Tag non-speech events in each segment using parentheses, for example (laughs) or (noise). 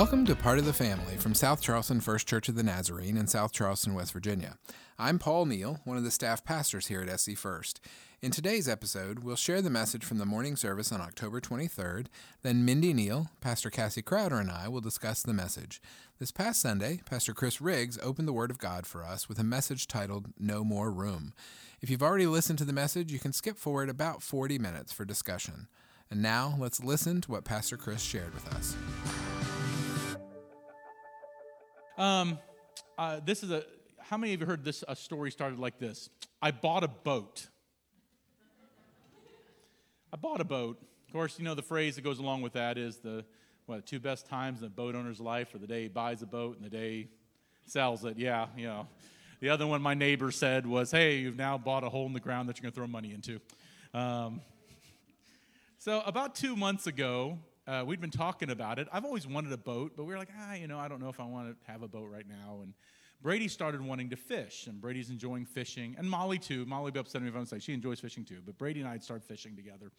Welcome to Part of the Family from South Charleston First Church of the Nazarene in South Charleston, West Virginia. I'm Paul Neil, one of the staff pastors here at SC First. In today's episode, we'll share the message from the morning service on October 23rd. Then Mindy Neil, Pastor Cassie Crowder, and I will discuss the message. This past Sunday, Pastor Chris Riggs opened the Word of God for us with a message titled No More Room. If you've already listened to the message, you can skip forward about 40 minutes for discussion. And now, let's listen to what Pastor Chris shared with us. Um, uh, this is a. How many of you heard this? A story started like this. I bought a boat. I bought a boat. Of course, you know the phrase that goes along with that is the what two best times in the boat owner's life are the day he buys a boat and the day he sells it. Yeah, you know. The other one my neighbor said was, "Hey, you've now bought a hole in the ground that you're going to throw money into." Um, so about two months ago, uh, we'd been talking about it. I've always wanted a boat, but we were like, ah, you know, I don't know if I want to have a boat right now. And Brady started wanting to fish, and Brady's enjoying fishing, and Molly too. Molly would be upset at me if I don't say she enjoys fishing too. But Brady and I had started fishing together,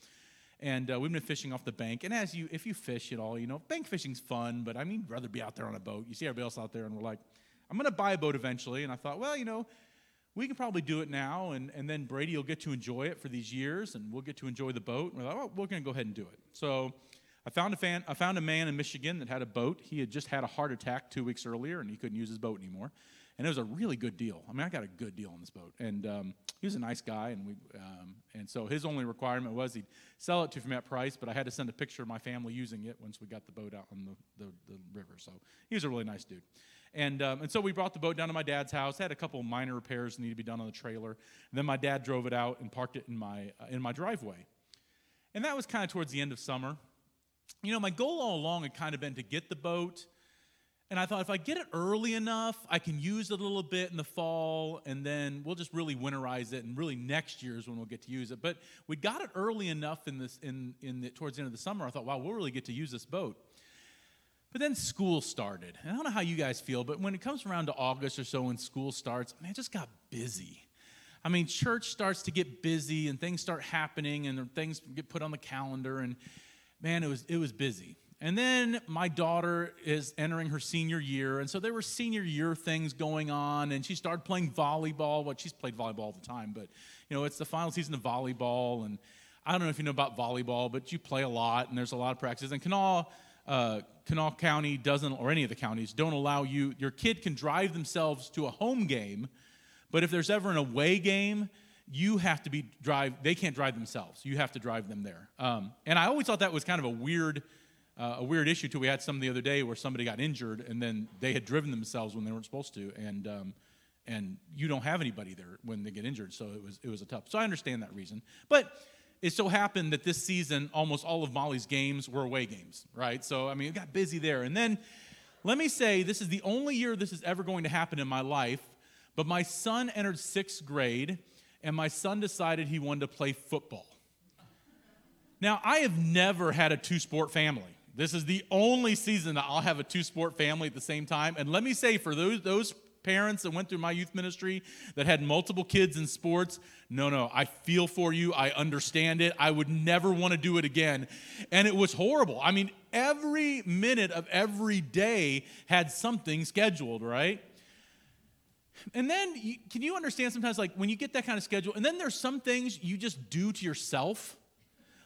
and uh, we've been fishing off the bank. And as you, if you fish at all, you know, bank fishing's fun, but I mean, rather be out there on a boat. You see everybody else out there, and we're like, I'm going to buy a boat eventually. And I thought, well, you know, we can probably do it now, and, and then Brady will get to enjoy it for these years, and we'll get to enjoy the boat. And we're like, oh, we're going to go ahead and do it. So I found, a fan, I found a man in Michigan that had a boat. He had just had a heart attack two weeks earlier, and he couldn't use his boat anymore. And it was a really good deal. I mean, I got a good deal on this boat. And um, he was a nice guy, and, we, um, and so his only requirement was he'd sell it to me at price, but I had to send a picture of my family using it once we got the boat out on the, the, the river. So he was a really nice dude. And, um, and so we brought the boat down to my dad's house. Had a couple minor repairs that needed to be done on the trailer. And then my dad drove it out and parked it in my, uh, in my driveway. And that was kind of towards the end of summer. You know, my goal all along had kind of been to get the boat. And I thought if I get it early enough, I can use it a little bit in the fall, and then we'll just really winterize it, and really next year is when we'll get to use it. But we got it early enough in this in in the, towards the end of the summer. I thought, wow, we'll really get to use this boat. But then school started. And I don't know how you guys feel, but when it comes around to August or so when school starts, man, it just got busy. I mean, church starts to get busy and things start happening and things get put on the calendar and man, it was it was busy. And then my daughter is entering her senior year, and so there were senior year things going on, and she started playing volleyball. Well, she's played volleyball all the time, but you know, it's the final season of volleyball, and I don't know if you know about volleyball, but you play a lot, and there's a lot of practices. And Kanawha uh, Kanawha County doesn't, or any of the counties, don't allow you, your kid can drive themselves to a home game, but if there's ever an away game, you have to be drive, they can't drive themselves. You have to drive them there. Um, and I always thought that was kind of a weird, uh, a weird issue too. We had some the other day where somebody got injured and then they had driven themselves when they weren't supposed to. And, um, and you don't have anybody there when they get injured. So it was, it was a tough. So I understand that reason. But it so happened that this season, almost all of Molly's games were away games, right? So, I mean, it got busy there. And then, let me say, this is the only year this is ever going to happen in my life, but my son entered sixth grade, and my son decided he wanted to play football. Now, I have never had a two sport family. This is the only season that I'll have a two sport family at the same time. And let me say, for those, those parents that went through my youth ministry that had multiple kids in sports, no, no, I feel for you. I understand it. I would never want to do it again. And it was horrible. I mean, every minute of every day had something scheduled, right? And then, can you understand sometimes, like when you get that kind of schedule, and then there's some things you just do to yourself,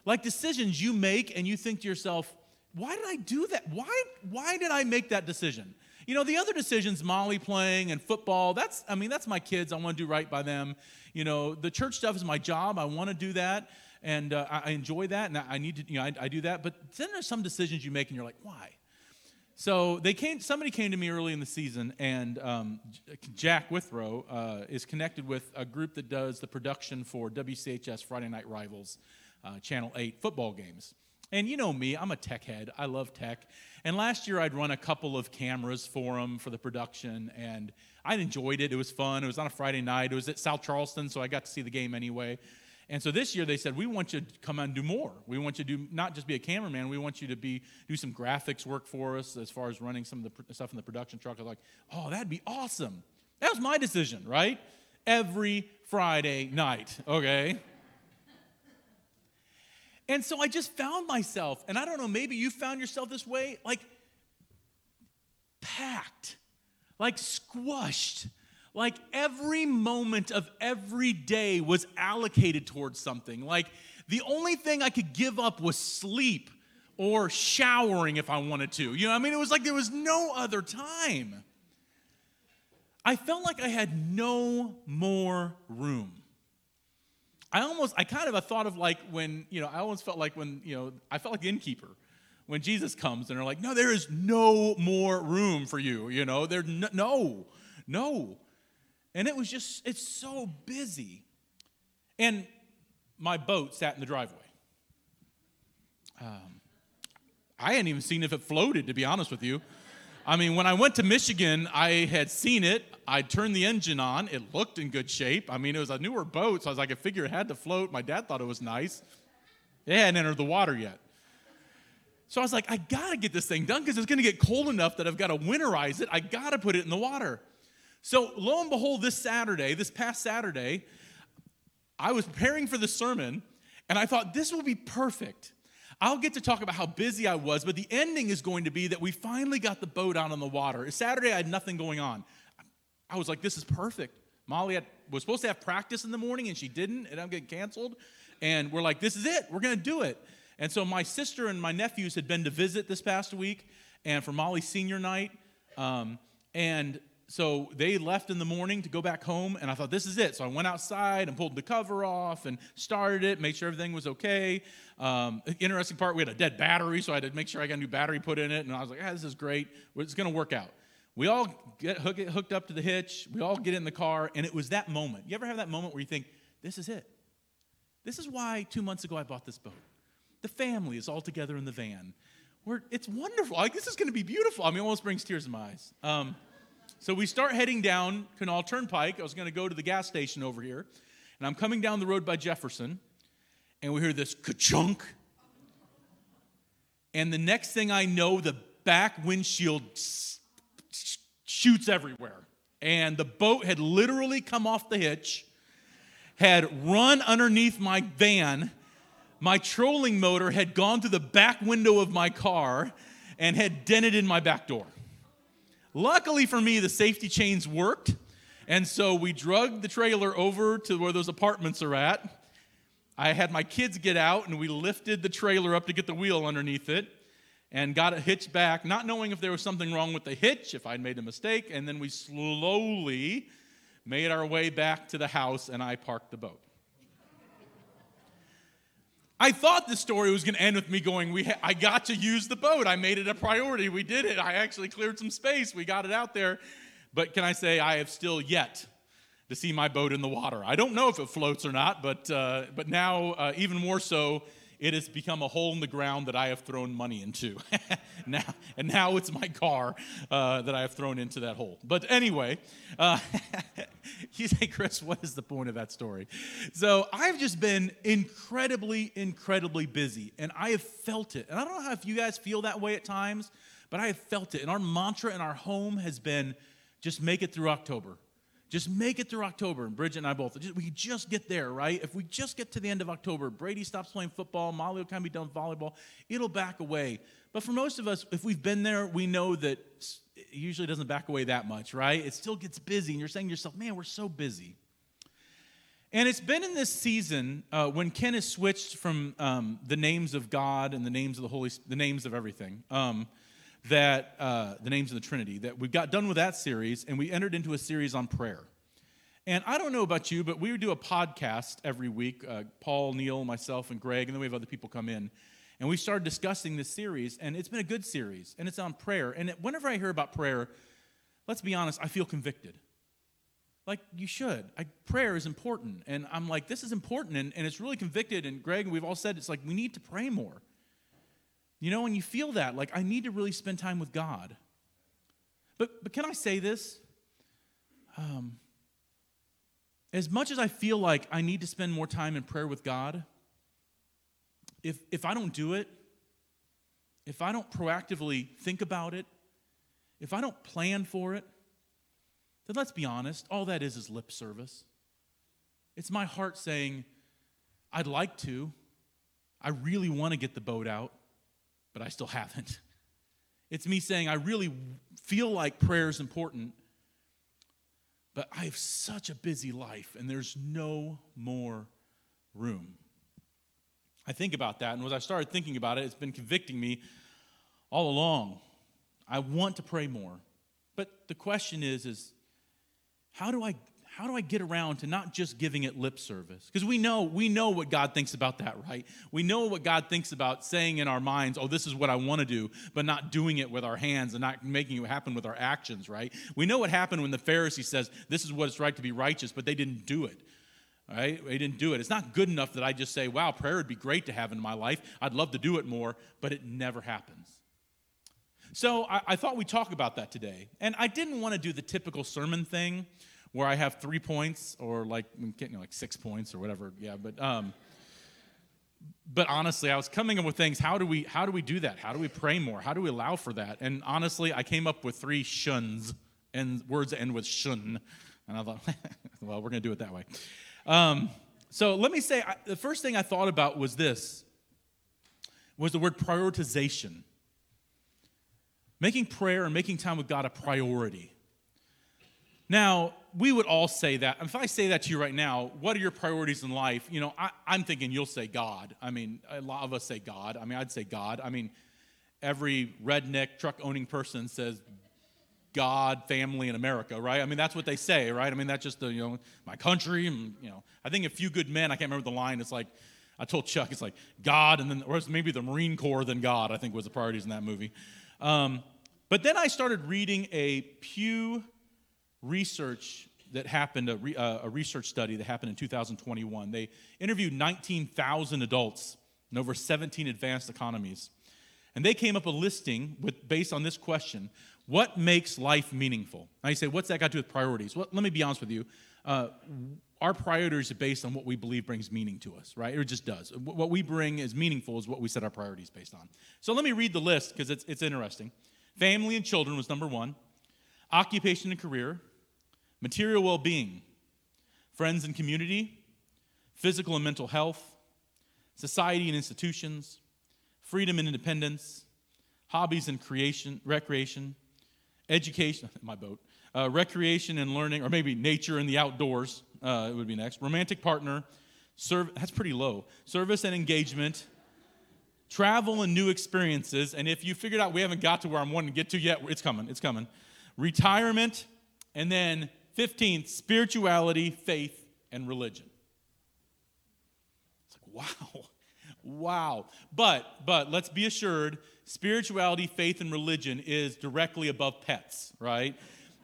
like decisions you make, and you think to yourself, why did I do that? Why, why did I make that decision? You know, the other decisions, Molly playing and football, that's, I mean, that's my kids. I want to do right by them. You know, the church stuff is my job. I want to do that. And uh, I enjoy that. And I need to, you know, I, I do that. But then there's some decisions you make and you're like, why? So they came. Somebody came to me early in the season, and um, Jack Withrow uh, is connected with a group that does the production for WCHS Friday Night Rivals, uh, Channel Eight football games. And you know me, I'm a tech head. I love tech. And last year I'd run a couple of cameras for them for the production, and I enjoyed it. It was fun. It was on a Friday night. It was at South Charleston, so I got to see the game anyway. And so this year they said, we want you to come and do more. We want you to do not just be a cameraman. We want you to be do some graphics work for us as far as running some of the stuff in the production truck. I was like, oh, that'd be awesome. That was my decision, right? Every Friday night, okay? And so I just found myself, and I don't know, maybe you found yourself this way. Like, packed, like squashed. Like every moment of every day was allocated towards something. Like the only thing I could give up was sleep or showering if I wanted to. You know, I mean, it was like there was no other time. I felt like I had no more room. I almost, I kind of I thought of like when, you know, I almost felt like when, you know, I felt like the innkeeper when Jesus comes and they're like, no, there is no more room for you. You know, there, no, no, no. And it was just, it's so busy. And my boat sat in the driveway. Um, I hadn't even seen if it floated, to be honest with you. I mean, when I went to Michigan, I had seen it. I turned the engine on. It looked in good shape. I mean, it was a newer boat, so I was like, I figure it had to float. My dad thought it was nice. It hadn't entered the water yet. So I was like, I gotta get this thing done because it's gonna get cold enough that I've gotta winterize it. I gotta put it in the water. So, lo and behold, this Saturday, this past Saturday, I was preparing for the sermon and I thought this will be perfect. I'll get to talk about how busy I was, but the ending is going to be that we finally got the boat out on the water. Saturday, I had nothing going on. I was like, this is perfect. Molly had, was supposed to have practice in the morning and she didn't, and I'm getting canceled. And we're like, this is it. We're going to do it. And so my sister and my nephews had been to visit this past week, and for Molly's senior night. Um, and so they left in the morning to go back home, and I thought, this is it. So I went outside and pulled the cover off and started it, made sure everything was okay. Um, interesting part, we had a dead battery, so I had to make sure I got a new battery put in it, and I was like, ah, this is great. It's going to work out. We all get, hook, hooked up to the hitch, we all get in the car, and it was that moment. You ever have that moment where you think, this is it? This is why two months ago I bought this boat. The family is all together in the van. We're, it's wonderful. Like, this is going to be beautiful. I mean, it almost brings tears in my eyes. Um, so we start heading down Kanawha Turnpike. I was going to go to the gas station over here. And I'm coming down the road by Jefferson, and we hear this ka-chunk. And the next thing I know, the back windshield shoots everywhere. And the boat had literally come off the hitch, had run underneath my van. My trolling motor had gone through the back window of my car and had dented in my back door. Luckily for me, the safety chains worked. And so we drugged the trailer over to where those apartments are at. I had my kids get out and we lifted the trailer up to get the wheel underneath it and got it hitched back, not knowing if there was something wrong with the hitch, if I'd made a mistake. And then we slowly made our way back to the house and I parked the boat. I thought the story was going to end with me going, we ha- I got to use the boat. I made it a priority. We did it. I actually cleared some space. We got it out there. But can I say, I have still yet to see my boat in the water. I don't know if it floats or not, but, uh, but now, uh, even more so, it has become a hole in the ground that I have thrown money into. (laughs) now, and now it's my car uh, that I have thrown into that hole. But anyway, uh, (laughs) you say, Chris, what is the point of that story? So I've just been incredibly, incredibly busy, and I have felt it. And I don't know if you guys feel that way at times, but I have felt it. And our mantra in our home has been just make it through October. Just make it through October. And Bridget and I both, we just get there, right? If we just get to the end of October, Brady stops playing football, Molly will kind of be done volleyball, it'll back away. But for most of us, if we've been there, we know that it usually doesn't back away that much, right? It still gets busy, and you're saying to yourself, man, we're so busy. And it's been in this season uh, when Ken has switched from um, the names of God and the names of the Holy, the names of everything. Um, that uh, the names of the Trinity, that we got done with that series and we entered into a series on prayer. And I don't know about you, but we do a podcast every week. Uh, Paul, Neil, myself, and Greg, and then we have other people come in. And we started discussing this series, and it's been a good series, and it's on prayer. And whenever I hear about prayer, let's be honest, I feel convicted. Like you should. I, prayer is important. And I'm like, this is important, and, and it's really convicted. And Greg, we've all said it's like we need to pray more. You know, when you feel that, like, I need to really spend time with God. But, but can I say this? Um, as much as I feel like I need to spend more time in prayer with God, if, if I don't do it, if I don't proactively think about it, if I don't plan for it, then let's be honest, all that is is lip service. It's my heart saying, I'd like to. I really want to get the boat out but I still haven't. (laughs) It's me saying, I really feel like prayer is important, but I have such a busy life and there's no more room. I think about that, and as I started thinking about it, it's been convicting me all along. I want to pray more. But the question is, is how do I how do I get around to not just giving it lip service? Because we know, we know what God thinks about that, right? We know what God thinks about saying in our minds, oh, this is what I want to do, but not doing it with our hands and not making it happen with our actions, right? We know what happened when the Pharisee says, this is what it's right to be righteous, but they didn't do it. Right? They didn't do it. It's not good enough that I just say, wow, prayer would be great to have in my life. I'd love to do it more, but it never happens. So I, I thought we'd talk about that today. And I didn't want to do the typical sermon thing where I have three points or like you know, like six points or whatever. Yeah, but um, but honestly, I was coming up with things. How do we how do we do that? How do we pray more? How do we allow for that? And honestly, I came up with three shuns and words end with shun, and I thought, (laughs) well, we're gonna do it that way. Um, so let me say, I, the first thing I thought about was this was the word prioritization. Making prayer and making time with God a priority. Now, we would all say that. If I say that to you right now, what are your priorities in life? You know, I, am thinking you'll say God. I mean, a lot of us say God. I mean, I'd say God. I mean, every redneck truck owning person says God, family, and America, right? I mean, that's what they say, right? I mean, that's just the, you know, my country. And, you know, I think a few good men, I can't remember the line, it's like, I told Chuck, it's like God, and then, or maybe the Marine Corps, then God, I think was the priorities in that movie. Um, but then I started reading a Pew research that happened, a, re, uh, a, research study that happened in 2021. They interviewed 19,000 adults in over 17 advanced economies. And they came up a listing with, based on this question What makes life meaningful? Now you say, What's that got to do with priorities? Well, let me be honest with you. Uh, our priorities are based on what we believe brings meaning to us, right? It just does. What we bring is meaningful is what we set our priorities based on. So let me read the list because it's, it's interesting. Family and children was number one, occupation and career, material well being, friends and community, physical and mental health, society and institutions, freedom and independence, hobbies and creation, recreation, education, (laughs) my boat, uh, recreation and learning, or maybe nature and the outdoors, uh, it would be next, romantic partner, serve, that's pretty low, service and engagement, travel and new experiences, and if you figured out we haven't got to where I'm wanting to get to yet, it's coming, it's coming, retirement, and then 15th, spirituality, faith, and religion. It's like, (laughs) wow, wow. But, but let's be assured, spirituality, faith, and religion is directly above pets, right?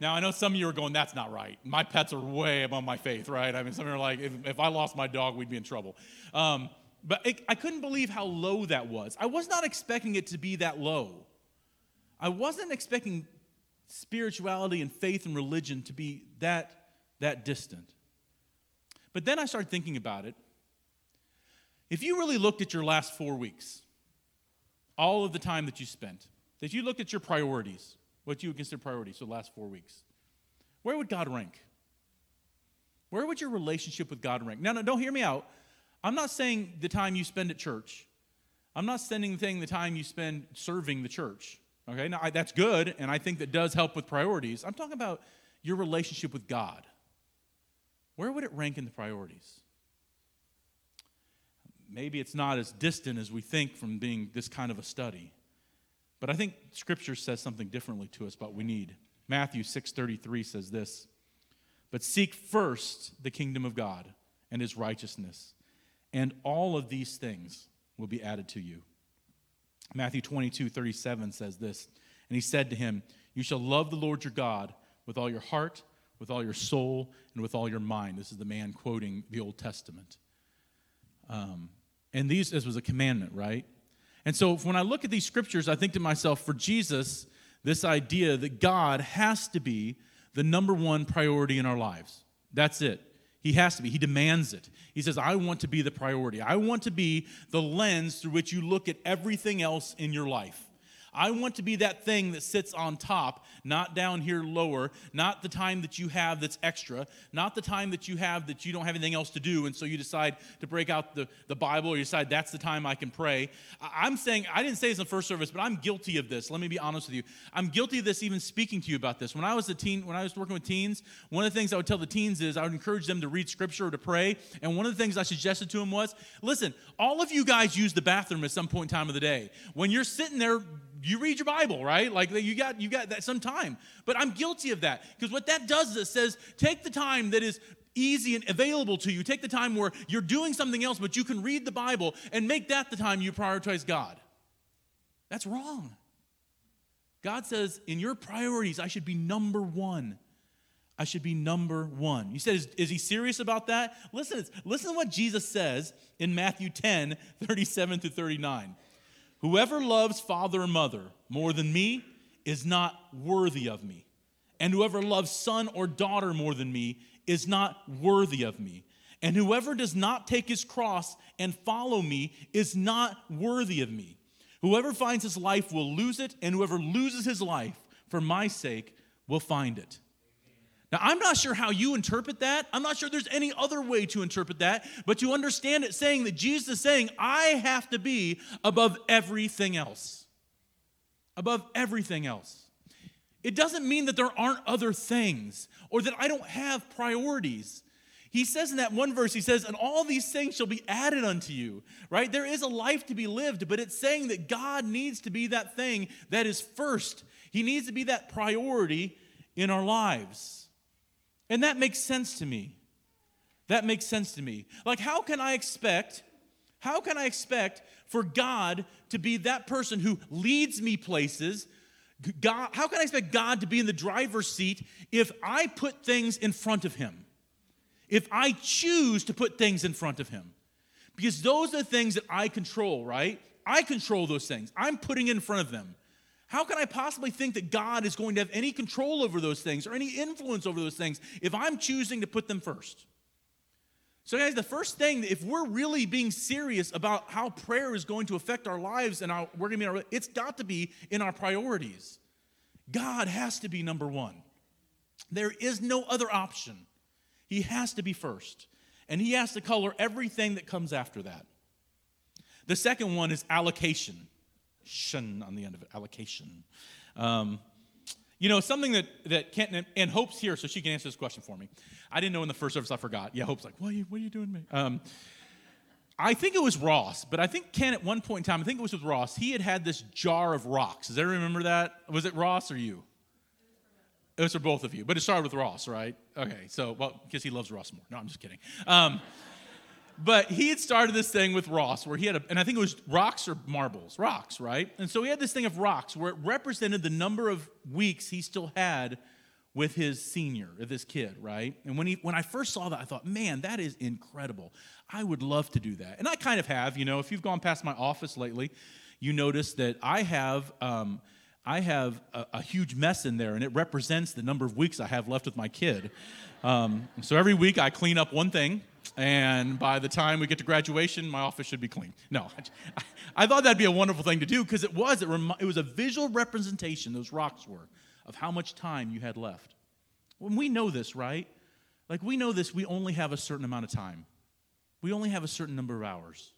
Now, I know some of you are going, that's not right. My pets are way above my faith, right? I mean, some of you are like, if, if I lost my dog, we'd be in trouble. Um, but it, I couldn't believe how low that was. I was not expecting it to be that low. I wasn't expecting spirituality and faith and religion to be that, that distant. But then I started thinking about it. If you really looked at your last four weeks, all of the time that you spent, if you looked at your priorities, what you would consider priorities for the last four weeks, where would God rank? Where would your relationship with God rank? Now, no, don't hear me out. I'm not saying the time you spend at church. I'm not saying the thing the time you spend serving the church. Okay, now I, that's good, and I think that does help with priorities. I'm talking about your relationship with God. Where would it rank in the priorities? Maybe it's not as distant as we think from being this kind of a study. But I think scripture says something differently to us But we need. Matthew 6:33 says this, "But seek first the kingdom of God and his righteousness, and all of these things will be added to you." Matthew 22, 37 says this And he said to him, You shall love the Lord your God with all your heart, with all your soul, and with all your mind. This is the man quoting the Old Testament. Um, and these, this was a commandment, right? And so when I look at these scriptures, I think to myself, for Jesus, this idea that God has to be the number one priority in our lives. That's it. He has to be. He demands it. He says, I want to be the priority. I want to be the lens through which you look at everything else in your life. I want to be that thing that sits on top, not down here lower, not the time that you have that's extra, not the time that you have that you don't have anything else to do, and so you decide to break out the, the Bible or you decide that's the time I can pray. I'm saying, I didn't say this in the first service, but I'm guilty of this. Let me be honest with you. I'm guilty of this even speaking to you about this. When I was a teen, when I was working with teens, one of the things I would tell the teens is I would encourage them to read scripture or to pray. And one of the things I suggested to them was listen, all of you guys use the bathroom at some point in time of the day. When you're sitting there you read your Bible, right? Like you got you got that some time. But I'm guilty of that because what that does is it says take the time that is easy and available to you. Take the time where you're doing something else, but you can read the Bible and make that the time you prioritize God. That's wrong. God says, in your priorities, I should be number one. I should be number one. You said, is, is, he serious about that? Listen, listen to what Jesus says in Matthew 10, 37 to 39. Whoever loves father or mother more than me is not worthy of me. And whoever loves son or daughter more than me is not worthy of me. And whoever does not take his cross and follow me is not worthy of me. Whoever finds his life will lose it, and whoever loses his life for my sake will find it. Now, I'm not sure how you interpret that. I'm not sure there's any other way to interpret that, but you understand it saying that Jesus is saying, I have to be above everything else. Above everything else. It doesn't mean that there aren't other things or that I don't have priorities. He says in that one verse, he says, and all these things shall be added unto you, right? There is a life to be lived, but it's saying that God needs to be that thing that is first. He needs to be that priority in our lives. And that makes sense to me. That makes sense to me. Like, how can I expect, how can I expect for God to be that person who leads me places? God, how can I expect God to be in the driver's seat if I put things in front of him? If I choose to put things in front of him? Because those are the things that I control, right? I control those things. I'm putting in front of them. How can I possibly think that God is going to have any control over those things or any influence over those things if I'm choosing to put them first? So, guys, the first thing, if we're really being serious about how prayer is going to affect our lives and how we're going to be, our, it's got to be in our priorities. God has to be number one. There is no other option. He has to be first, and He has to color everything that comes after that. The second one is allocation on the end of it, allocation. Um, you know, something that, that Kent and Hope's here, so she can answer this question for me. I didn't know in the first service, I forgot. Yeah, Hope's like, what are you, what are you doing me? Um, I think it was Ross, but I think Ken at one point in time, I think it was with Ross, he had had this jar of rocks. Does everyone remember that? Was it Ross or you? It was for both of you, but it started with Ross, right? Okay, so, well, because he loves Ross more. No, I'm just kidding. Um, but he had started this thing with Ross where he had a, and I think it was rocks or marbles, rocks, right? And so he had this thing of rocks where it represented the number of weeks he still had with his senior, this kid, right? And when he when I first saw that, I thought, man, that is incredible. I would love to do that. And I kind of have, you know, if you've gone past my office lately, you notice that I have um, I have a, a, huge mess in there, and it represents the number of weeks I have left with my kid. Um, so every week I clean up one thing, and by the time we get to graduation, my office should be clean. No, (laughs) I, thought that'd be a wonderful thing to do because it was. It, rem- it was a visual representation, those rocks were, of how much time you had left. When we know this, right? Like we know this, we only have a certain amount of time. We only have a certain number of hours.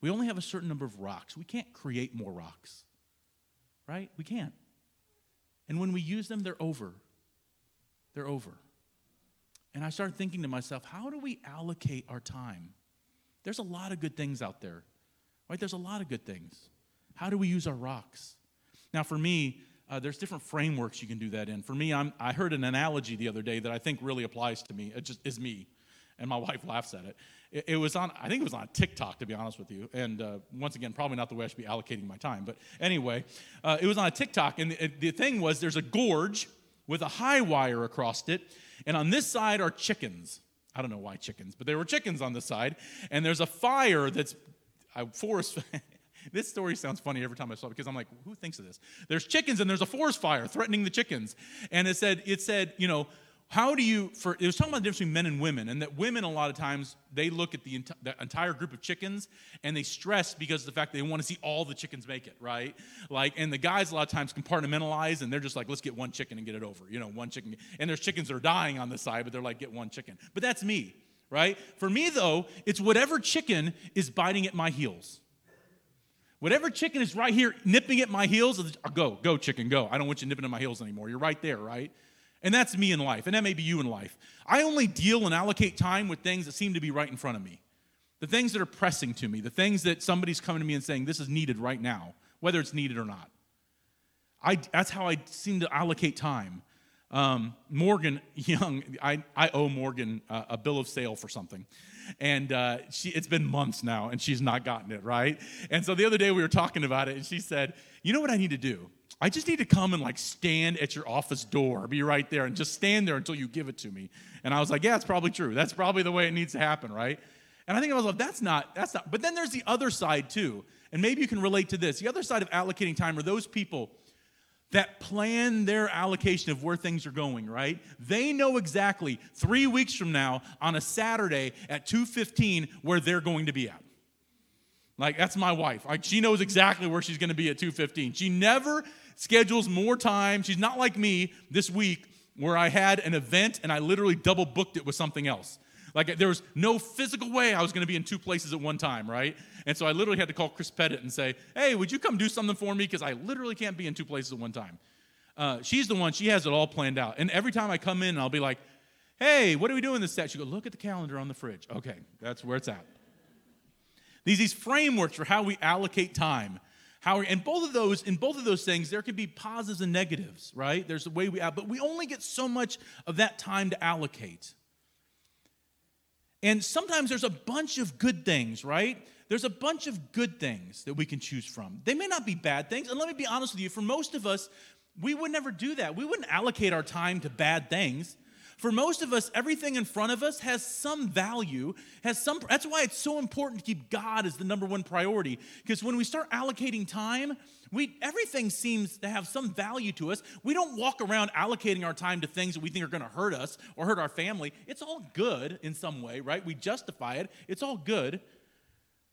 We only have a certain number of rocks. We can't create more rocks, right? We can't. And when we use them, they're over. They're over. And I started thinking to myself, how do we allocate our time? There's a lot of good things out there, right? There's a lot of good things. How do we use our rocks? Now, for me, uh, there's different frameworks you can do that in. For me, I'm, I heard an analogy the other day that I think really applies to me. It just is me, and my (laughs) wife laughs at it. It, it was on, I think it was on TikTok, to be honest with you. And uh, once again, probably not the way I should be allocating my time. But anyway, uh, it was on a TikTok, and the, the thing was there's a gorge with a high wire across it, and on this side are chickens. I don't know why chickens, but there were chickens on this side. And there's a fire that's a forest. (laughs) this story sounds funny every time I saw it because I'm like, who thinks of this? There's chickens and there's a forest fire threatening the chickens. And it said, it said, you know, how do you for it was talking about the difference between men and women and that women a lot of times they look at the, enti- the entire group of chickens and they stress because of the fact they want to see all the chickens make it right like and the guys a lot of times compartmentalize and they're just like let's get one chicken and get it over you know one chicken and there's chickens that are dying on the side but they're like get one chicken but that's me right for me though it's whatever chicken is biting at my heels Whatever chicken is right here nipping at my heels, go, go, chicken, go. I don't want you nipping at my heels anymore. You're right there, right? And that's me in life, and that may be you in life. I only deal and allocate time with things that seem to be right in front of me. The things that are pressing to me, the things that somebody's coming to me and saying, this is needed right now, whether it's needed or not. I, that's how I seem to allocate time. Um, Morgan Young, I, I owe Morgan uh, a bill of sale for something. And uh, she, it's been months now, and she's not gotten it, right? And so the other day we were talking about it, and she said, You know what I need to do? I just need to come and like stand at your office door, be right there, and just stand there until you give it to me. And I was like, yeah, it's probably true. That's probably the way it needs to happen, right? And I think I was like, that's not, that's not. But then there's the other side too. And maybe you can relate to this. The other side of allocating time are those people that plan their allocation of where things are going, right? They know exactly three weeks from now on a Saturday at 2:15 where they're going to be at. Like that's my wife. Like she knows exactly where she's going to be at 2:15. She never schedules more time. She's not like me this week where I had an event and I literally double booked it with something else. Like there was no physical way I was going to be in two places at one time, right? And so I literally had to call Chris Pettit and say, "Hey, would you come do something for me? Because I literally can't be in two places at one time." Uh, she's the one; she has it all planned out. And every time I come in, I'll be like, "Hey, what are we doing this set?" She go, "Look at the calendar on the fridge." Okay, that's where it's at. These these frameworks for how we allocate time. How and both of those, in both of those things, there can be positives and negatives, right? There's a way we, but we only get so much of that time to allocate. And sometimes there's a bunch of good things, right? There's a bunch of good things that we can choose from. They may not be bad things. And let me be honest with you, for most of us, we would never do that. We wouldn't allocate our time to bad things. For most of us, everything in front of us has some value, has some that's why it's so important to keep God as the number one priority. Because when we start allocating time, we everything seems to have some value to us. We don't walk around allocating our time to things that we think are to hurt us or hurt our family. It's all good in some way, right? We justify it. It's all good.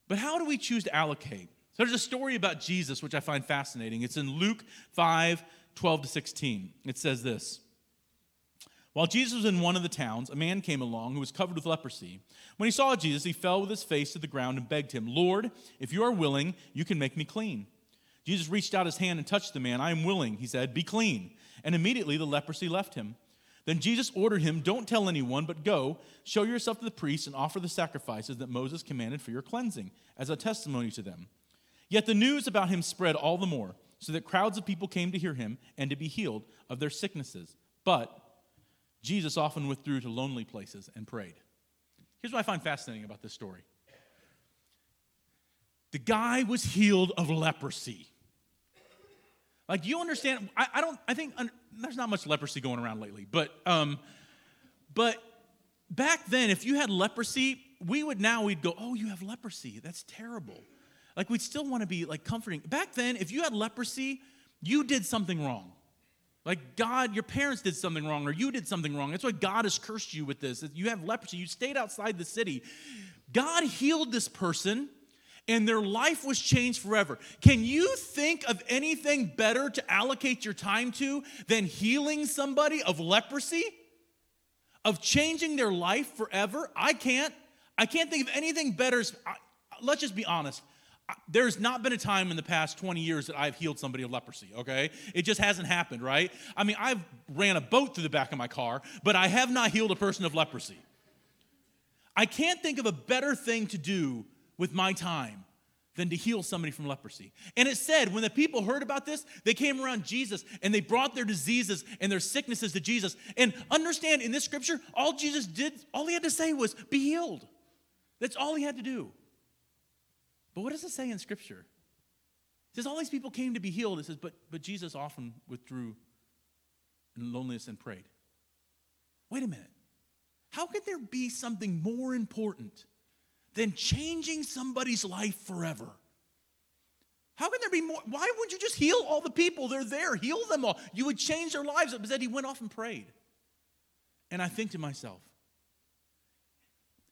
But how do we choose to allocate? So there's a story about Jesus which I find fascinating. It's in Luke 5, 12 to 16. It says this. While Jesus was in one of the towns, a man came along who was covered with leprosy. When he saw Jesus, he fell with his face to the ground and begged him, Lord, if you are willing, you can make me clean. Jesus reached out his hand and touched the man. I am willing, he said, be clean. And immediately the leprosy left him. Then Jesus ordered him, Don't tell anyone, but go, show yourself to the priests, and offer the sacrifices that Moses commanded for your cleansing, as a testimony to them. Yet the news about him spread all the more, so that crowds of people came to hear him and to be healed of their sicknesses. But Jesus often withdrew to lonely places and prayed. Here's what I find fascinating about this story the guy was healed of leprosy. Like, you understand? I, I don't, I think there's not much leprosy going around lately, but, um, but back then, if you had leprosy, we would now, we'd go, oh, you have leprosy. That's terrible. Like, we'd still want to be like comforting. Back then, if you had leprosy, you did something wrong. Like God, your parents did something wrong, or you did something wrong. That's why God has cursed you with this. You have leprosy. You stayed outside the city. God healed this person, and their life was changed forever. Can you think of anything better to allocate your time to than healing somebody of leprosy? Of changing their life forever? I can't. I can't think of anything better. Let's just be honest there's not been a time in the past 20 years that I've healed somebody of leprosy, okay? It just hasn't happened, right? I mean, I've ran a boat through the back of my car, but I have not healed a person of leprosy. I can't think of a better thing to do with my time than to heal somebody from leprosy. And it said, when the people heard about this, they came around Jesus and they brought their diseases and their sicknesses to Jesus. And understand in this scripture, all Jesus did, all he had to say was, be healed. That's all he had to do. But what does it say in Scripture? It says all these people came to be healed. It says, but, but Jesus often withdrew in loneliness and prayed. Wait a minute. How could there be something more important than changing somebody's life forever? How can there be more? Why would you just heal all the people? They're there. Heal them all. You would change their lives. But instead, he went off and prayed. And I think to myself,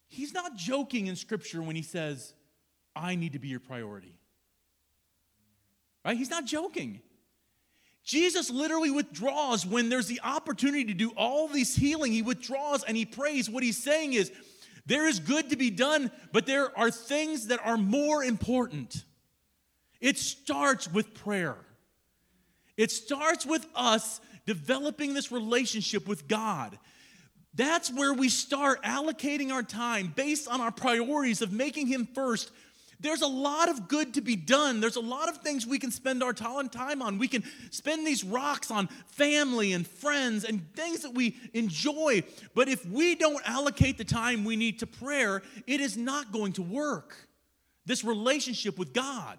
he's not joking in Scripture when he says, I need to be your priority. Right? He's not joking. Jesus literally withdraws when there's the opportunity to do all this healing. He withdraws and he prays. What he's saying is, there is good to be done, but there are things that are more important. It starts with prayer. It starts with us developing this relationship with God. That's where we start allocating our time based on our priorities of making Him first there's a lot of good to be done. There's a lot of things we can spend our time on. We can spend these rocks on family and friends and things that we enjoy. But if we don't allocate the time we need to prayer, it is not going to work. This relationship with God.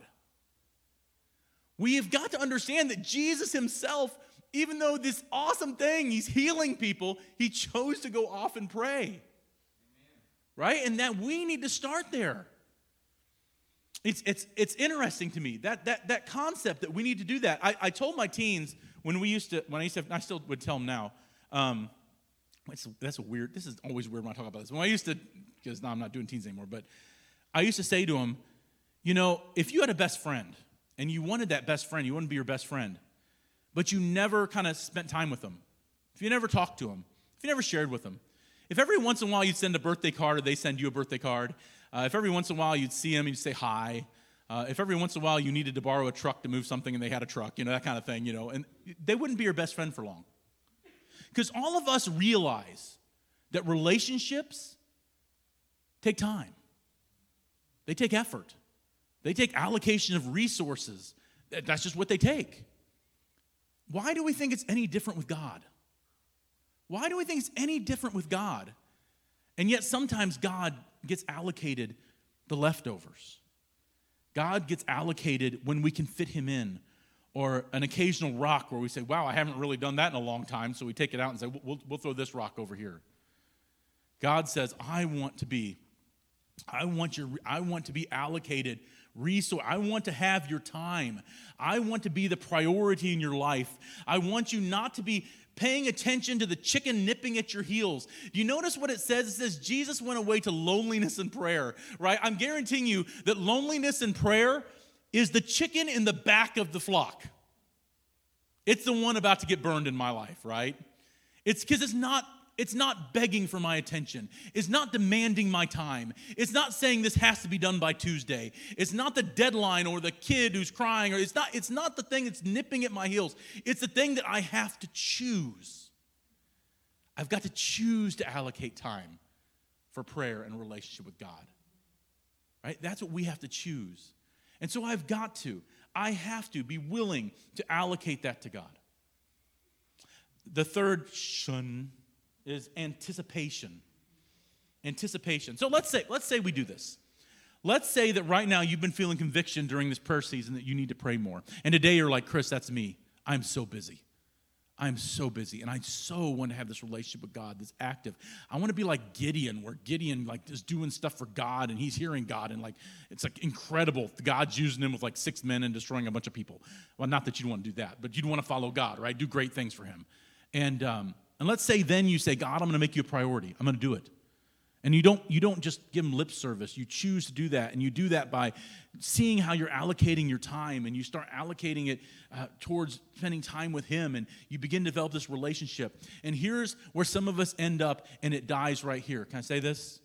We have got to understand that Jesus himself, even though this awesome thing, he's healing people, he chose to go off and pray. Right? And that we need to start there. It's, it's, it's interesting to me that, that, that concept that we need to do that. I, I told my teens when we used to, when I used to, I still would tell them now, um, that's a weird, this is always weird when I talk about this. When I used to, because now I'm not doing teens anymore, but I used to say to them, you know, if you had a best friend and you wanted that best friend, you wanted to be your best friend, but you never kind of spent time with them, if you never talked to them, if you never shared with them, if every once in a while you'd send a birthday card or they send you a birthday card, uh, if every once in a while you'd see them, and you'd say hi. Uh, if every once in a while you needed to borrow a truck to move something and they had a truck, you know, that kind of thing, you know, and they wouldn't be your best friend for long. Because all of us realize that relationships take time, they take effort, they take allocation of resources. That's just what they take. Why do we think it's any different with God? Why do we think it's any different with God? And yet sometimes God gets allocated the leftovers. God gets allocated when we can fit him in, or an occasional rock where we say, Wow, I haven't really done that in a long time. So we take it out and say, We'll, we'll throw this rock over here. God says, I want to be, I want, your, I want to be allocated resource. I want to have your time. I want to be the priority in your life. I want you not to be paying attention to the chicken nipping at your heels. Do you notice what it says? It says Jesus went away to loneliness and prayer, right? I'm guaranteeing you that loneliness and prayer is the chicken in the back of the flock. It's the one about to get burned in my life, right? It's because it's not it's not begging for my attention. It's not demanding my time. It's not saying this has to be done by Tuesday. It's not the deadline or the kid who's crying or it's not it's not the thing that's nipping at my heels. It's the thing that I have to choose. I've got to choose to allocate time for prayer and relationship with God. Right? That's what we have to choose. And so I've got to I have to be willing to allocate that to God. The third shun is anticipation. Anticipation. So let's say, let's say we do this. Let's say that right now you've been feeling conviction during this prayer season that you need to pray more. And today you're like, Chris, that's me. I'm so busy. I'm so busy and I so want to have this relationship with God that's active. I want to be like Gideon, where Gideon like is doing stuff for God and he's hearing God and like it's like incredible. God's using him with like six men and destroying a bunch of people. Well, not that you'd want to do that, but you'd want to follow God, right? Do great things for him. And um, and let's say then you say, God, I'm going to make you a priority. I'm going to do it. And you don't, you don't just give him lip service. You choose to do that. And you do that by seeing how you're allocating your time and you start allocating it uh, towards spending time with him and you begin to develop this relationship. And here's where some of us end up and it dies right here. Can I say this?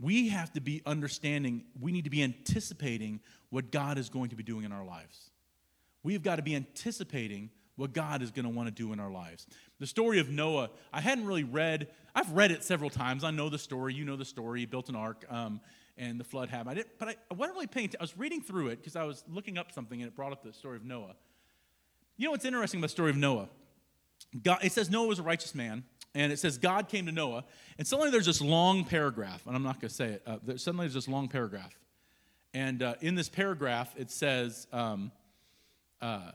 We have to be understanding, we need to be anticipating what God is going to be doing in our lives. We've got to be anticipating what God is going to want to do in our lives. The story of Noah, I hadn't really read, I've read it several times. I know the story. You know the story. He built an ark um, and the flood happened. I didn't, but I, I wasn't really paying attention. I was reading through it because I was looking up something and it brought up the story of Noah. You know what's interesting about the story of Noah? God, it says Noah was a righteous man, and it says God came to Noah, and suddenly there's this long paragraph, and I'm not going to say it. Uh, there, suddenly there's this long paragraph, and uh, in this paragraph it says, um, uh,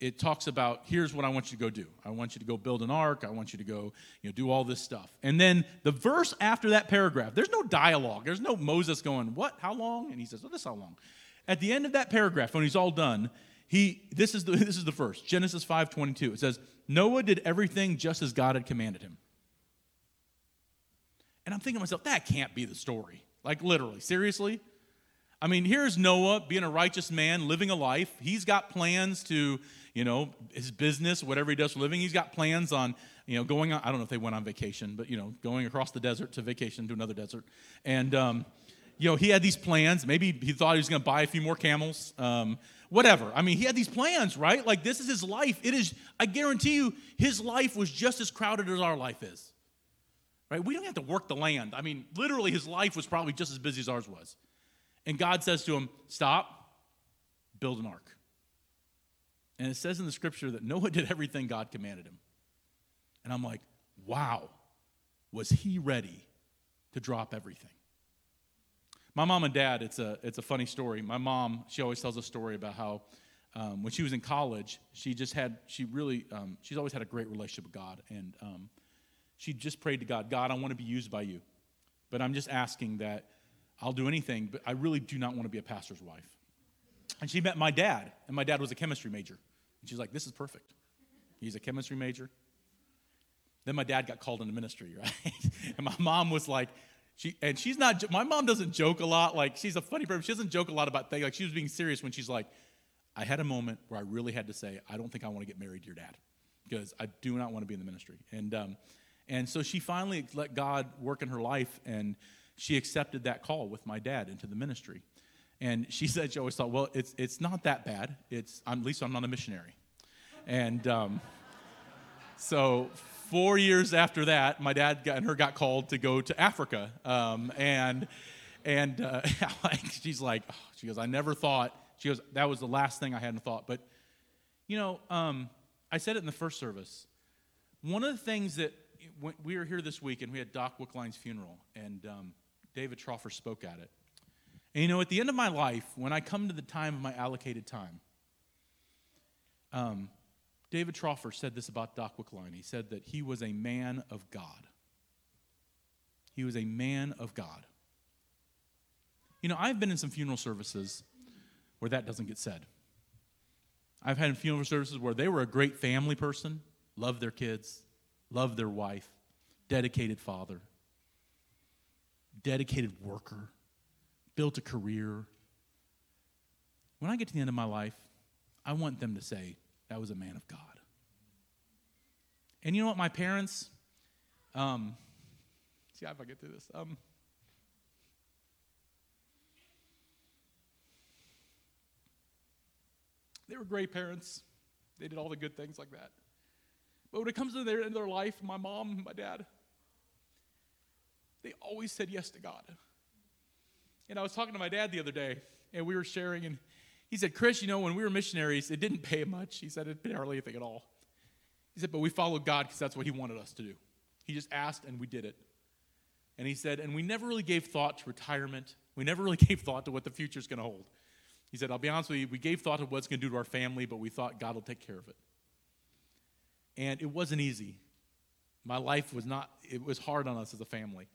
it talks about here's what I want you to go do. I want you to go build an ark. I want you to go, you know, do all this stuff. And then the verse after that paragraph, there's no dialogue. There's no Moses going, "What? How long?" And he says, "Well, this how long." At the end of that paragraph, when he's all done, he this is the (laughs) this is the first Genesis 5:22. It says, Noah did everything just as God had commanded him. And I'm thinking to myself, that can't be the story. Like, literally, seriously? I mean, here's Noah being a righteous man, living a life. He's got plans to, you know, his business, whatever he does for living. He's got plans on, you know, going on, I don't know if they went on vacation, but, you know, going across the desert to vacation to another desert. And, um, you know, he had these plans. Maybe he thought he was going to buy a few more camels, um, whatever. I mean, he had these plans, right? Like, this is his life. It is, I guarantee you, his life was just as crowded as our life is, right? We don't have to work the land. I mean, literally, his life was probably just as busy as ours was. And God says to him, Stop, build an ark. And it says in the scripture that Noah (laughs) did everything God commanded him. And I'm like, wow, was he ready to drop everything? My mom and dad, it's a, it's a funny story. My mom, she always tells a story about how um, when she was in college, she just had, she really, um, she's always had a great relationship with God. And um, she just prayed to God, God, I want to be used by you. But I'm just asking that I'll do anything, but I really do not want to be a pastor's wife. And she met my dad, and my dad was a chemistry major. And she's like, This is perfect. He's a chemistry major. Then my dad got called into ministry, (laughs) right? and my mom was like, she, and she's not, my mom doesn't joke a lot. Like, she's a funny person. She doesn't joke a lot about things. Like, she was being serious when she's like, I had a moment where I really had to say, I don't think I want to get married to your dad because I do not want to be in the ministry. And, um, and so she finally let God work in her life, and she accepted that call with my dad into the ministry. And she said she always thought, well, it's, it's not that bad. It's, at least I'm not a missionary. And um, so four years after that, my dad got, and her got called to go to Africa. Um, and and uh, (laughs) she's like, oh, she goes, I never thought, she goes, that was the last thing I hadn't thought. But, you know, um, I said it in the first service. One of the things that we were here this week and we had Doc Wickline's funeral, and um, David Troffer spoke at it. And you know, at the end of my life, when I come to the time of my allocated time, um, David Troffer said this about Doc Wickline. He said that he was a man of God. He was a man of God. You know, I've been in some funeral services where that doesn't get said. I've had funeral services where they were a great family person, loved their kids, loved their wife, dedicated father dedicated worker, built a career. When I get to the end of my life, I want them to say, that was a man of God. And you know what, my parents, um, see if I get through this. Um, they were great parents. They did all the good things like that. But when it comes to their end of their life, my mom, my dad, they always said yes to God. And I was talking to my dad the other day, and we were sharing, and he said, Chris, you know, when we were missionaries, it didn't pay much. He said, it didn't hardly anything at all. He said, but we followed God because that's what he wanted us to do. He just asked, and we did it. And he said, and we never really gave thought to retirement. We never really (laughs) gave thought to what the future is going to hold. He said, I'll be honest with you, we gave thought to what it's going to do to our family, but we thought God will take care of it. And it wasn't easy. My life was not, it was hard on us as a family.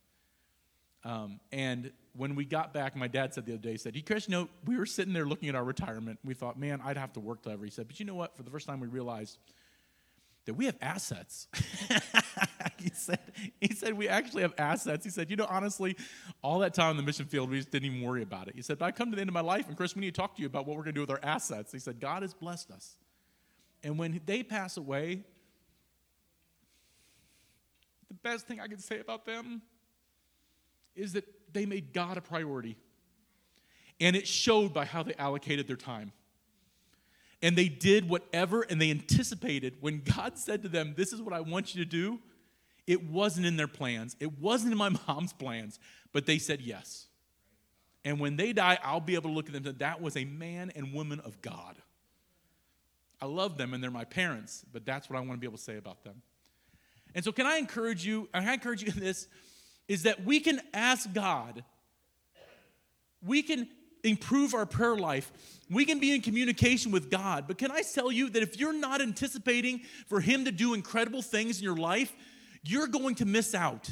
Um, and when we got back, my dad said the other day, he said, Chris, you know, we were sitting there looking at our retirement. We thought, man, I'd have to work till ever. He said, but you know what? For the first time, we realized that we have assets. (laughs) he said, he said, we actually have assets. He said, you know, honestly, all that time in the mission field, we just didn't even worry about it. He said, but I come to the end of my life, and Chris, we need to talk to you about what we're going to do with our assets. He said, God has blessed us. And when they pass away, the best thing I can say about them is that they made God a priority. And it showed by how they allocated their time. And they did whatever, and they anticipated when God (laughs) said to them, This is what I want you to do. It wasn't in their plans, it wasn't in my (laughs) mom's plans, but they said yes. And when they die, I'll be able to look at them and say, That was a man and woman of God. I love them and they're my parents, but that's what I want to be able to say about them. And so, can I encourage you? I encourage you in this is that we can ask God, we can improve our prayer life, we can be in communication with God. But can I tell you that if you're not anticipating for Him to do incredible things in your life, you're going to miss out.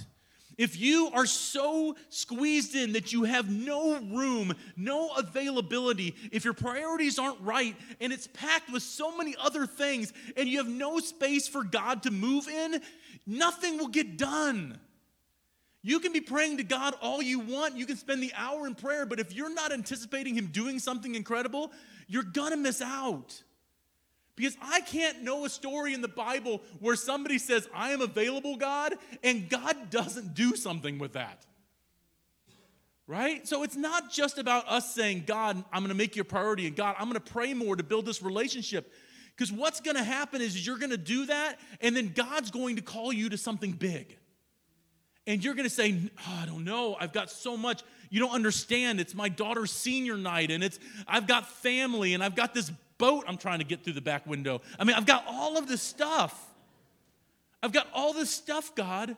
If you are so squeezed in that you have no room, no availability, if your priorities aren't right and it's packed with so many other things and you have no space for God to move in, nothing will get done. You can be praying to God all you want. You can spend the hour in prayer, but if you're not anticipating Him doing something incredible, you're gonna miss out. Because I can't know a story in the Bible where somebody says, I am available, God, and God doesn't do something with that. Right? So it's not just about us saying, God, I'm to make you a priority, and God, I'm to pray more to build this relationship. Because what's to happen is you're to do that, and then God's going to call you to something big. And you're going to say, oh, I don't know. I've got so much. You don't understand. It's my daughter's senior night, and it's I've got family, and I've got this boat I'm trying to get through the back window. I mean, I've got all of this stuff. I've got all this stuff, God.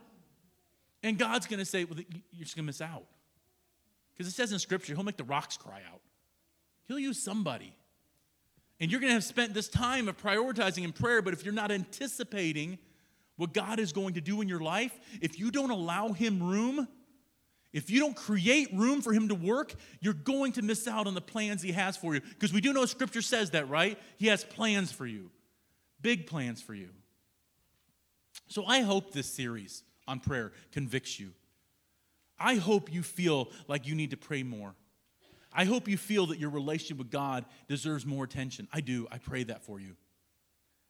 And God's going to say, well, you're just going to miss out. Because it says in Scripture, He'll make the rocks cry out. He'll use somebody. And you're going to have spent this time of prioritizing in prayer, but if you're not anticipating what God is going to do in your life, if you don't allow Him room, if you don't create room for him to work, you're going to miss out on the plans he has for you. Because we do know scripture says that, right? He has plans for you, big plans for you. So I hope this series on prayer convicts you. I hope you feel like you need to pray more. I hope you feel that your relationship with God deserves more attention. I do. I pray that for you.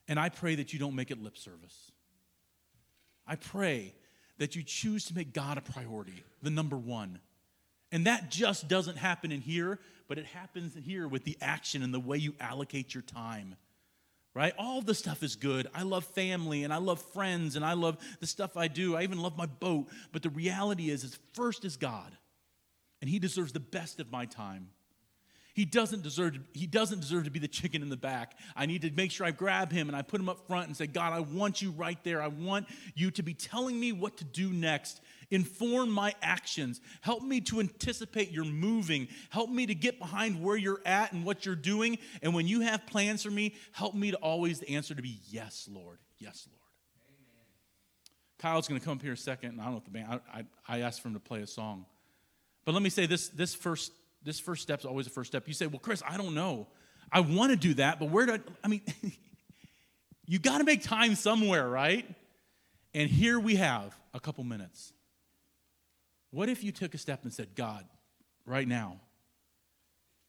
And I pray that you don't make it lip service. I pray that you choose to make God a priority, the number one. And that just doesn't happen in here, but it happens here with the action and the way you allocate your time. Right? All the stuff is good. I love family and I love friends and I love the stuff I do. I even love my boat. But the reality is, is first is God. And He deserves the best of my time. He doesn't deserve to, he doesn't deserve to be the chicken in the back. I need to make sure I grab him and I put him up front and say, God, I want you right there. I want you to be telling me what to do next. Inform my actions. Help me to anticipate your moving. Help me to get behind where you're at and what you're doing. And when you have plans for me, help me to always answer to be yes, Lord. Yes, Lord. Amen. Kyle's going to come up here a second, and I don't know if the band, I, I, I asked for him to play a song. But let me say this, this first this first step is always the first step. You say, well, Chris, I don't know. I want to do that, but where do I, I mean, (laughs) you got to make time somewhere, right? And here we have a couple minutes. What if you took a step and said, God, right now,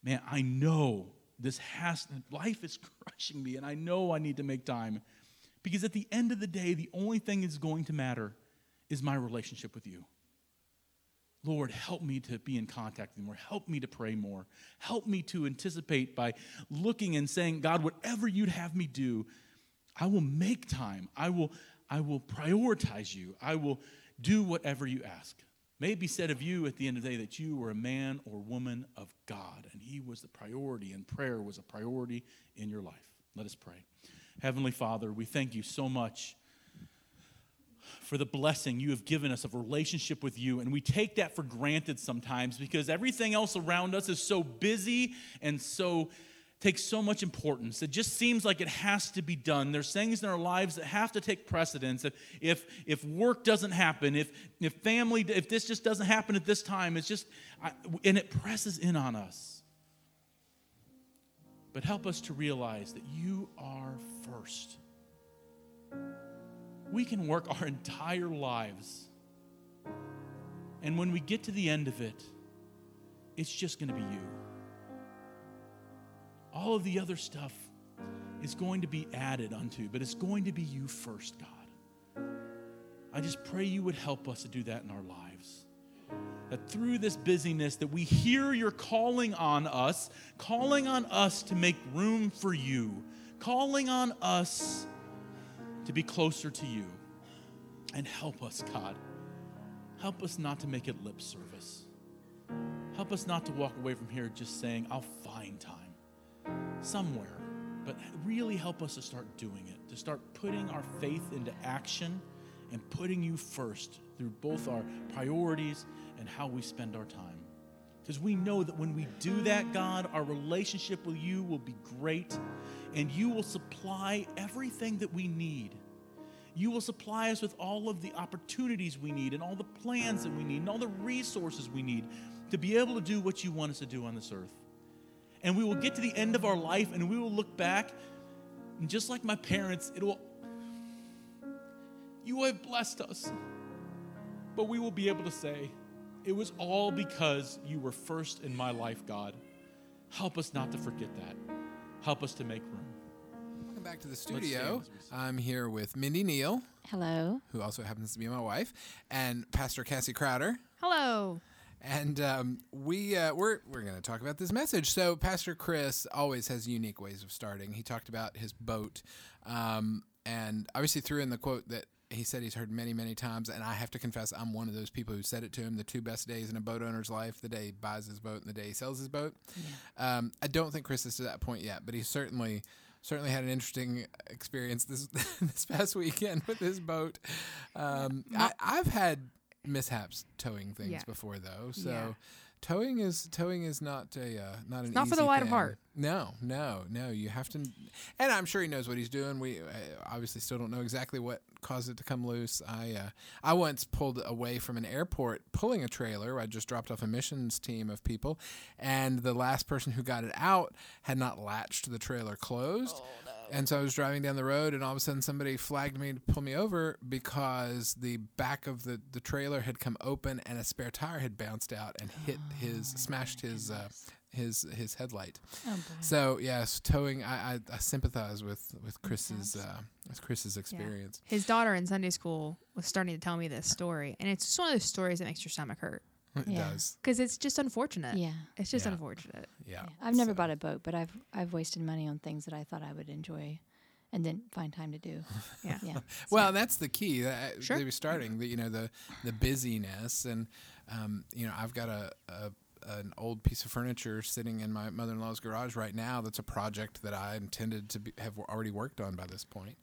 man, I know this has, life is (laughs) crushing me, and I know I need to make time. Because at the end of the day, the only thing that's going to matter is my relationship with you. Lord, help me to be in contact with you more. Help me to pray more. Help me to anticipate by looking and saying, God, whatever you'd have me do, I will make time. I will, I will prioritize you. I will do whatever you ask. May it be said of you at the end of the day that you were a man or woman of God, and He was the priority, and prayer was a priority in your life. Let us pray. Heavenly Father, we thank you so much for the blessing you have given us of relationship with you. And we take that for granted sometimes because everything else around us is so busy and so takes so much importance. It just seems like it has to be done. There's things in our lives that have to take precedence. If, if, if work doesn't happen, if, if family, if this just doesn't happen at this time, it's just, and it presses in on us. But help us to realize that you are first we can work our (laughs) entire lives. And when we get to the end of it, it's just going to be you. All of the other stuff is going to be added unto, but it's going to be you first, God. I just pray you would help us to do that in our lives. That through this busyness that we hear your calling on us, calling on us to make room for you, calling on us to be closer to you. And help us, God. Help us not to make it lip service. Help us not to walk away from here just saying, I'll find time somewhere. But really help us to start doing it, to start putting our faith into action and putting you first through both our priorities and how we spend our time. Because we know that when we do that, God, our relationship with you will be great and you will supply everything that we need. you will supply us with all of the opportunities we need and all the plans that we need and all the resources we need to be able to do what you want us to do on this earth. And we will get to the end of our life and we will look back, and just like my parents, it will, you have blessed us. But we will be able to say, it was all because you were first in my life, God. Help us not to forget that. Help us to make room. Welcome back to the studio. as we sing. I'm here with Mindy Neil, Hello. who also happens to be my wife, and Pastor Cassie Crowder. Hello. And um, we uh, we're we're going to talk about this message. So Pastor Chris always has unique ways of starting. He talked about his boat, um, and obviously threw in the quote that he said he's heard many many times. And I have to confess, I'm one of those people who said it to him. The two best days in a boat owner's life: the day he buys his boat and the day he sells his boat. Um, I don't think Chris is to that point yet, but he certainly certainly had an interesting experience this (laughs) this past weekend with his boat. Um, I, I've had mishaps towing things Yeah. before though, so Yeah. towing is towing is not a uh, not an not for the light of heart. No, no, no. You have to, and I'm sure he knows what he's doing. We uh, obviously still don't know exactly what caused it to come loose. I uh, I once pulled away from an airport pulling a trailer. I just dropped off a missions team of people, and the last person who got it out had not latched the trailer closed. Oh, no. And so I was driving down the road, and all of a sudden somebody flagged me to pull me over because the back of the, the trailer had come open and a spare tire had bounced out and hit his, smashed his uh, his his headlight. Oh boy. So yes, towing. I, I, I sympathize with with Chris's uh, with Chris's experience. His daughter in Sunday school was starting to tell me this story, and it's just one of those stories that makes your stomach hurt It Yeah. does. because it's just unfortunate. Yeah. It's just Yeah. unfortunate. Yeah. yeah. I've never So- bought a boat, but I've I've wasted money on things that I thought I would enjoy, and didn't find time to do. (laughs) Yeah. Yeah. (laughs) Well, that's the key. That Sure. they were starting the you know the the busyness and um, you know I've got a, a an old piece of furniture sitting in my mother-in-law's garage right now. That's a project that I intended to be, have already worked on by this point.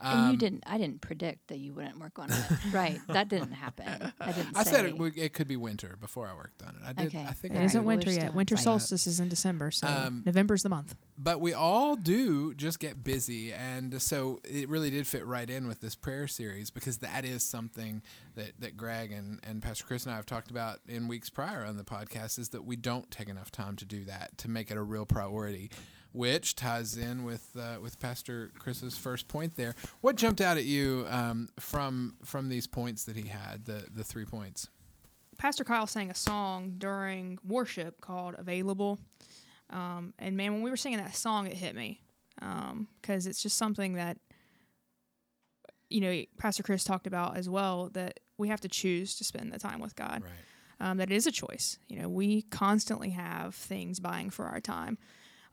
And you Um, didn't. I didn't predict that you wouldn't work on it. right. (laughs) That didn't happen. (laughs) I didn't. I say. said it, would, it could be winter before I worked on it. I did. Okay. I think it I isn't did. winter yet. Winter Right. solstice is in December, so Um, November's the month. but we all do just get busy and so it really did fit right in with this prayer series because that is something that, that greg and, and pastor chris and i have talked about in weeks prior on the podcast is that we don't take enough time to do that to make it a real priority which ties in with uh, with pastor chris's first point there what jumped out at you um, from from these points that he had the the three points Pastor Kyle sang a song during worship called "Available," um, and man, when we were singing that song, it hit me because it's just something that you know Pastor Chris talked about as well that we have to choose to spend the time with God. right um, that it is a choice. You know, we constantly have things buying for our time.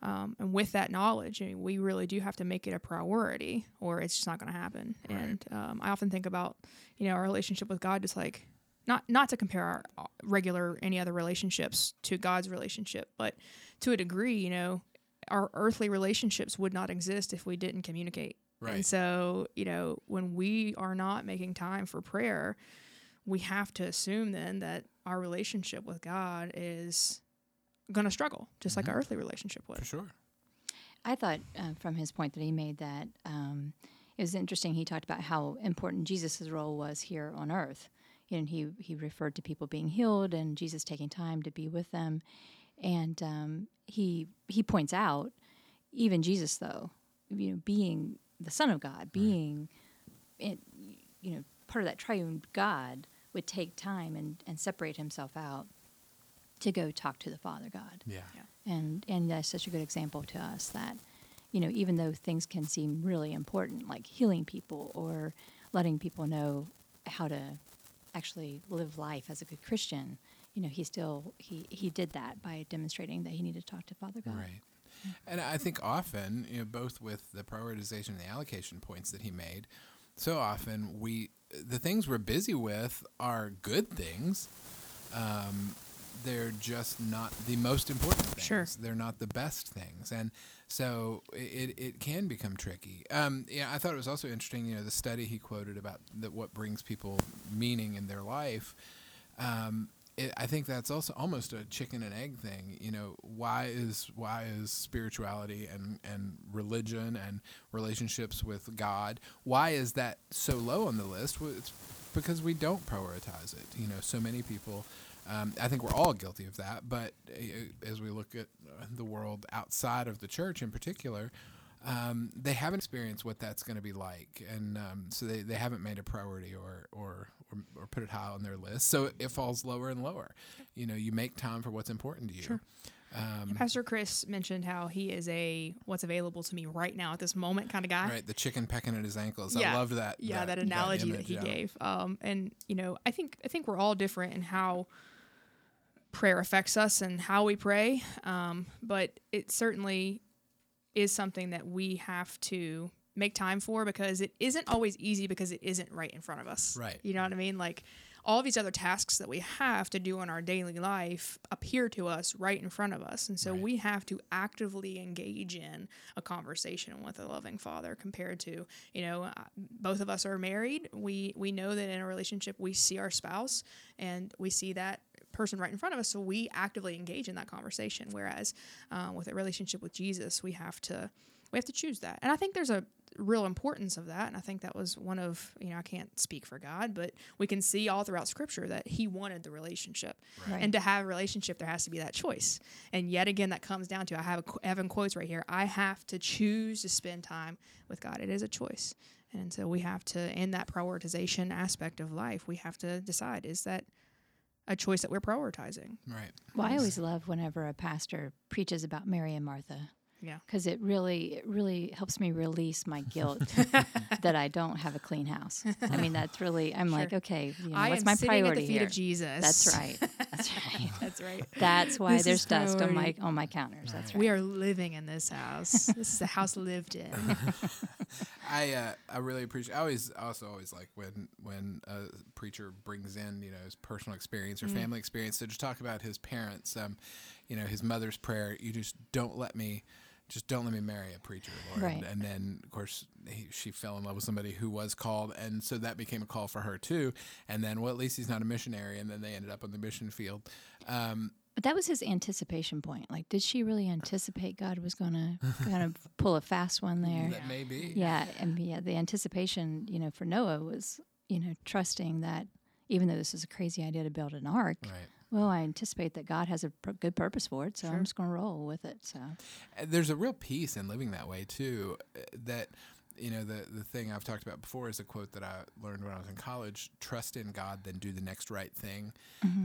Um, and with that knowledge, I mean, we really do have to make it a priority or it's just not going to happen. Right. And um, I often think about, you know, our relationship with God, just like not, not to compare our uh, regular, any other relationships to God's relationship, but to a degree, you know, our earthly relationships would not exist if we didn't communicate. right And so, you know, when we are not making time for prayer, we have to assume then that our relationship with God is going to struggle, just like Mhm. our earthly relationship would. for sure I thought uh, from his point that he made that um, it was interesting. He talked about how important Jesus' role was here on earth. And he, he referred to people being healed and Jesus taking time to be with them. And um, he he points out, even Jesus though, you know, being the Son of God, being, it, you know, part of that triune God, would take time and, and separate himself out to go talk to the Father God yeah and and that's such a good example to us that you know even though things can seem really important like healing people or letting people know how to actually live life as a good christian you know he still he he did that by demonstrating that he needed to talk to father god Right. And I think often, you know, both with the prioritization and the allocation points that he made, so often we the things we're busy with are good things. Um, they're just not the most important things. Sure. They're not the best things. And so it, it can become tricky. Um, yeah, I thought it was also interesting, you know, the study he quoted about that what brings people meaning in their life. Um, it, I think that's also almost a chicken and egg thing. You know, why is why is spirituality and and religion and relationships with God why is that so low on the list? Well, it's because we don't prioritize it. You know, so many people. Um, I think we're all guilty of that. But uh, as we look at uh, the world outside of the church, in particular, um, they haven't experienced what that's going to be like, and um, so they, they haven't made a priority or, or or or put it high on their list. So it falls lower and lower. You know, you make time for what's important to you. Sure. Um, Pastor Chris mentioned how he is a what's available to me right now at this moment kind of guy. right, the chicken pecking at his ankles. Yeah. I love that. yeah, that, analogy that, image, he yeah. gave. Um, and you know, I think I think we're all different in how prayer affects us and how we pray. Um, but it certainly is something that we have to make time for because it isn't always easy because it isn't right in front of us. Right. You know what I mean? Like all these other tasks that we have to do in our daily life appear to us right in front of us. And so Right. we have to actively engage in a conversation with a loving father compared to, you know, uh, both of us are married. We we know that in a relationship we see our spouse and we see that person right in front of us so we actively engage in that conversation. Whereas uh, with a relationship with jesus we have to we have to choose that. And i think there's a real importance of that and i think that was one of you know i can't speak for god but we can see all throughout scripture that he wanted the relationship. Right. and to have a relationship there has to be that choice. And yet again that comes down to i have a, Evan quotes right here i have to choose to spend time with god. It is a choice. And so we have to in that prioritization aspect of life we have to decide is that a choice that we're prioritizing. Right. Well, I always love whenever a pastor preaches about Mary and Martha yeah because it really, it really helps me release my guilt (laughs) that I don't have a clean house. I mean, that's really, I'm like, okay, you know, I what's am my priority at the feet here? of Jesus. That's right. (laughs) That's right. That's right. That's why This there's is dust on my on my counters. That's right. We are living in this house. this is a house lived in. (laughs) I uh, I really appreciate. I always also always like when when a preacher brings in you know his personal experience or Mm. family experience to just talk about his parents. Um, you know his mother's prayer. You just don't let me. Just don't let me marry a preacher, Lord. Right. And then, of course, he, she fell in love with somebody who was called, and so that became a call for her too. And then, well, at least he's not a missionary. And then they ended up on the mission field. Um, But that was his anticipation point. Like, did she really anticipate God was gonna gonna (laughs) pull a fast one there? That may be. Yeah, and yeah, the anticipation, you know, for Noah was, you know, trusting that even though this is a crazy idea to build an ark, Right. Well, I anticipate that God has a pr- good purpose for it, so Sure. I'm just going to roll with it. So, Uh, there's a real peace in living that way too uh, that you know the the thing I've talked about before is a quote that I learned when I was in college trust in God then do the next right thing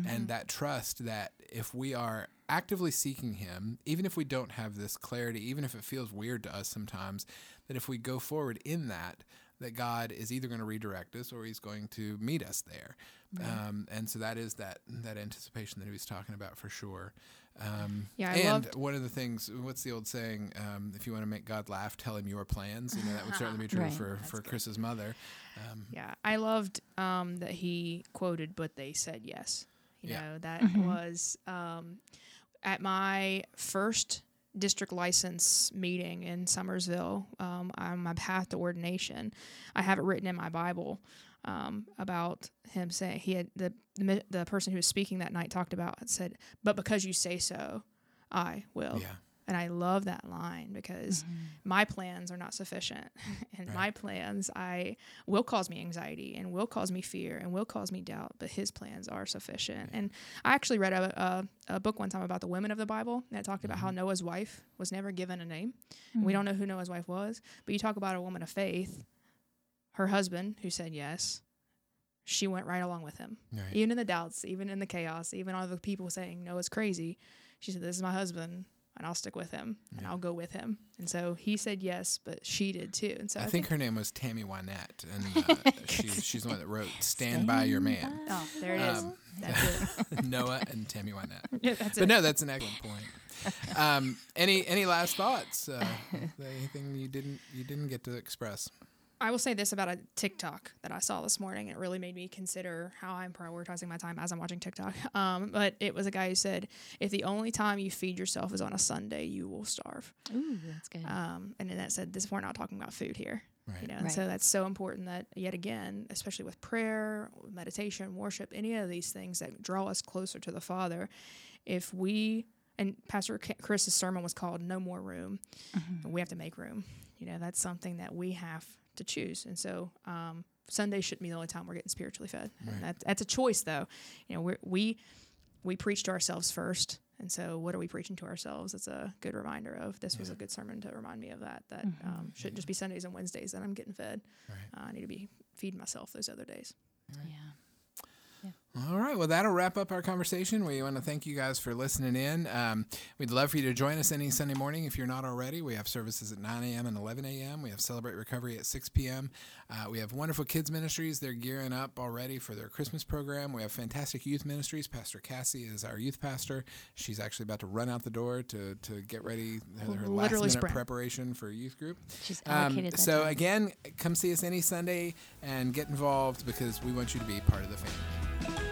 and that trust that if we are actively seeking him even if we don't have this clarity even if it feels weird to us sometimes that if we go forward in that that God is either going to redirect us or he's going to meet us there um, and so that is that that anticipation that he was talking about for sure um, Yeah, I and loved- one of the things, what's the old saying? Um, if you want to make God laugh, tell him your plans. You know, that would certainly be (laughs) true Right. for, for Chris's mother. Um, Yeah, I loved um, that he quoted, but they said yes. You Yeah. know, that was um, at my first district license meeting in Summersville um, on my path to ordination. I have it written in my Bible um, about him saying he had the, the person who was speaking that night talked about said, "But because you say so, I will." yeah. And I love that line because mm-hmm. my plans are not sufficient. (laughs) and Right. my plans I will cause me anxiety and will cause me fear and will cause me doubt, but his plans are sufficient. And I actually read a, a, a book one time about the women of the Bible it talked about how mm-hmm. Noah's wife was never given a name. We don't mm-hmm. know who Noah's wife was, but you talk about a woman of faith, her husband who said yes, she went right along with him. Right. Even in the doubts, even in the chaos, even all the people saying Noah's crazy, she said, This is my husband and I'll stick with him and I'll go with him. And so he said yes, but she did too. And so I, I, think her name was Tammy Wynette, and uh, (laughs) (laughs) she, she's the one that wrote "Stand, by Your Man." Oh, there it is. Um, That's it. (laughs) Noah and Tammy Wynette. Yeah, that's But it. no, that's an excellent point. Um, any any last thoughts? Uh, anything you didn't you didn't get to express? I will say this about a TikTok that I saw this morning. It really made me consider how I'm prioritizing my time as I'm watching TikTok. (laughs) Um, but it was a guy who said, if the only time you feed yourself is on a Sunday, you will starve. Ooh, that's good. Um, and then that said, this we're not talking about food here. Right. You know, and so that's so important that yet again, especially with prayer, meditation, worship, any of these things that draw us closer to the Father, if we and Pastor Chris's sermon was called "No More Room," Mm-hmm. we have to make room. You know, that's something that we have to choose, and so um, Sunday shouldn't be the only time we're getting spiritually fed. Right. And that, that's a choice, though. You know, we we we preach to ourselves first, and so what are we preaching to ourselves? It's a good reminder of this was a good sermon to remind me of that. That Mm-hmm. um, shouldn't just be Sundays and Wednesdays that I'm getting fed. Right. Uh, I need to be feeding myself those other days. Yeah. All right. Well, that'll wrap up our conversation. We want to thank you guys for listening in. Um, we'd love for you to join us any Sunday morning if you're not already. We have services at 9 a.m. and 11 a.m. We have Celebrate Recovery at 6 p.m. Uh, we have wonderful kids ministries. They're gearing up already for their Christmas program. We have fantastic youth ministries. Pastor Cassie is our youth pastor. She's actually about to run out the door to, to get ready her, her last minute sprint. preparation for youth group. She's Um, allocated that so time. again, come see us any Sunday and get involved because we want you to be part of the family.